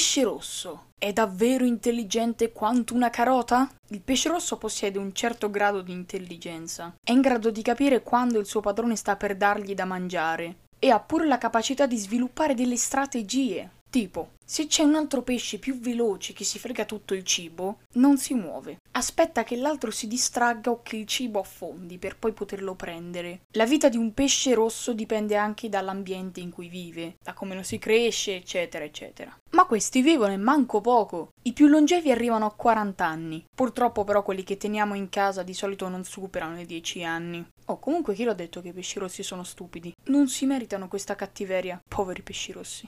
pesce rosso è davvero intelligente quanto una carota? Il pesce rosso possiede un certo grado di intelligenza. È in grado di capire quando il suo padrone sta per dargli da mangiare e ha pure la capacità di sviluppare delle strategie. Tipo, se c'è un altro pesce più veloce che si frega tutto il cibo, non si muove. Aspetta che l'altro si distragga o che il cibo affondi per poi poterlo prendere. La vita di un pesce rosso dipende anche dall'ambiente in cui vive, da come lo si cresce, eccetera, eccetera. Ma questi vivono e manco poco. I più longevi arrivano a 40 anni. Purtroppo però quelli che teniamo in casa di solito non superano i 10 anni. Oh, comunque chi l'ha detto che i pesci rossi sono stupidi? Non si meritano questa cattiveria, poveri pesci rossi.